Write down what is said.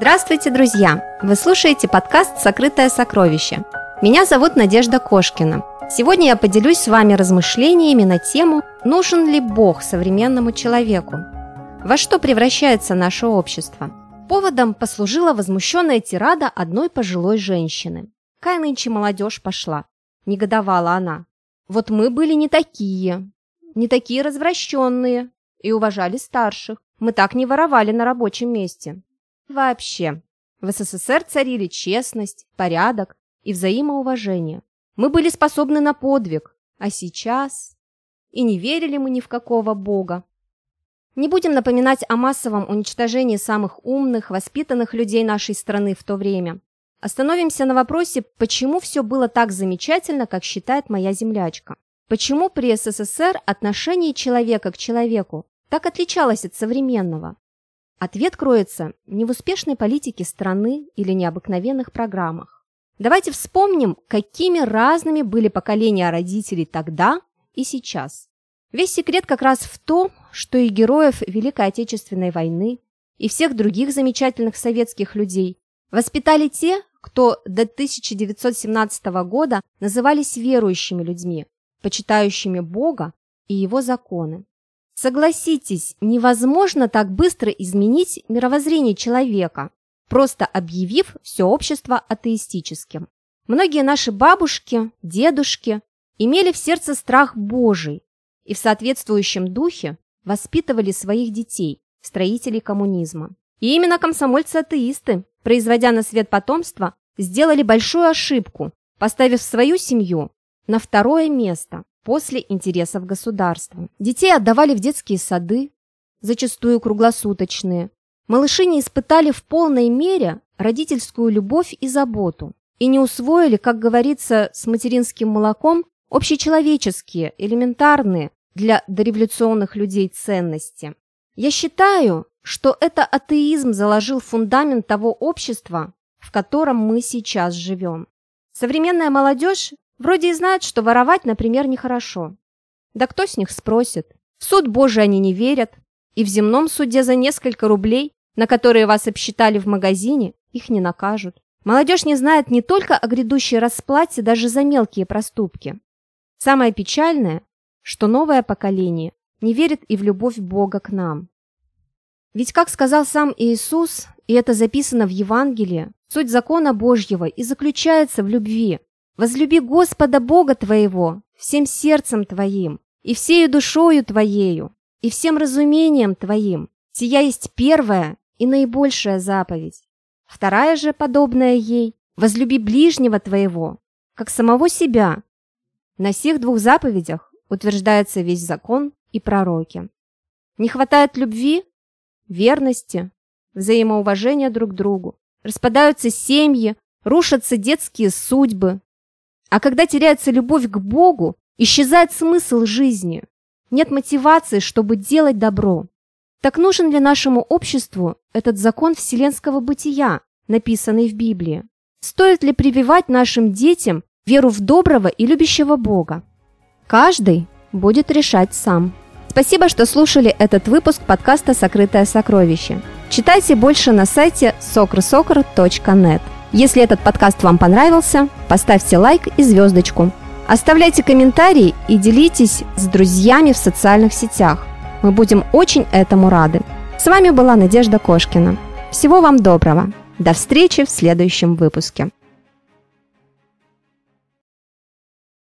Здравствуйте, друзья! Вы слушаете подкаст «Сокрытое сокровище». Меня зовут Надежда Кошкина. Сегодня я поделюсь с вами размышлениями на тему «Нужен ли Бог современному человеку?» Во что превращается наше общество? Поводом послужила возмущенная тирада одной пожилой женщины. «Какая нынче молодежь пошла?» – негодовала она. «Вот мы были не такие, не такие развращенные и уважали старших. Мы так не воровали на рабочем месте. Вообще, в СССР царили честность, порядок и взаимоуважение. Мы были способны на подвиг, а сейчас... И не верили мы ни в какого бога. Не будем напоминать о массовом уничтожении самых умных, воспитанных людей нашей страны в то время. Остановимся на вопросе, почему все было так замечательно, как считает моя землячка. Почему при СССР отношение человека к человеку так отличалось от современного? Ответ кроется не в успешной политике страны или необыкновенных программах. Давайте вспомним, какими разными были поколения родителей тогда и сейчас. Весь секрет как раз в том, что и героев Великой Отечественной войны, и всех других замечательных советских людей воспитали те, кто до 1917 года назывались верующими людьми, почитающими Бога и Его законы. Согласитесь, невозможно так быстро изменить мировоззрение человека, просто объявив все общество атеистическим. Многие наши бабушки, дедушки имели в сердце страх Божий и в соответствующем духе воспитывали своих детей, строителей коммунизма. И именно комсомольцы-атеисты, производя на свет потомство, сделали большую ошибку, поставив свою семью на второе место после интересов государства. Детей отдавали в детские сады, зачастую круглосуточные. Малыши не испытали в полной мере родительскую любовь и заботу и не усвоили, как говорится, с материнским молоком общечеловеческие, элементарные для дореволюционных людей ценности. Я считаю, что это атеизм заложил фундамент того общества, в котором мы сейчас живем. Современная молодежь Вроде и знают, что воровать, например, нехорошо. Да кто с них спросит? В суд Божий они не верят, и в земном суде за несколько рублей, на которые вас обсчитали в магазине, их не накажут. Молодежь не знает не только о грядущей расплате даже за мелкие проступки. Самое печальное, что новое поколение не верит и в любовь Бога к нам. Ведь, как сказал сам Иисус, и это записано в Евангелии, суть закона Божьего и заключается в любви, Возлюби Господа Бога твоего всем сердцем твоим, и всею душою твоею, и всем разумением твоим. Сия есть первая и наибольшая заповедь. Вторая же, подобная ей, возлюби ближнего твоего, как самого себя. На сих двух заповедях утверждается весь закон и пророки. Не хватает любви, верности, взаимоуважения друг к другу. Распадаются семьи, рушатся детские судьбы, а когда теряется любовь к Богу, исчезает смысл жизни. Нет мотивации, чтобы делать добро. Так нужен ли нашему обществу этот закон вселенского бытия, написанный в Библии? Стоит ли прививать нашим детям веру в доброго и любящего Бога? Каждый будет решать сам. Спасибо, что слушали этот выпуск подкаста «Сокрытое сокровище». Читайте больше на сайте socrosoccer.net. Если этот подкаст вам понравился, поставьте лайк и звездочку. Оставляйте комментарии и делитесь с друзьями в социальных сетях. Мы будем очень этому рады. С вами была Надежда Кошкина. Всего вам доброго. До встречи в следующем выпуске.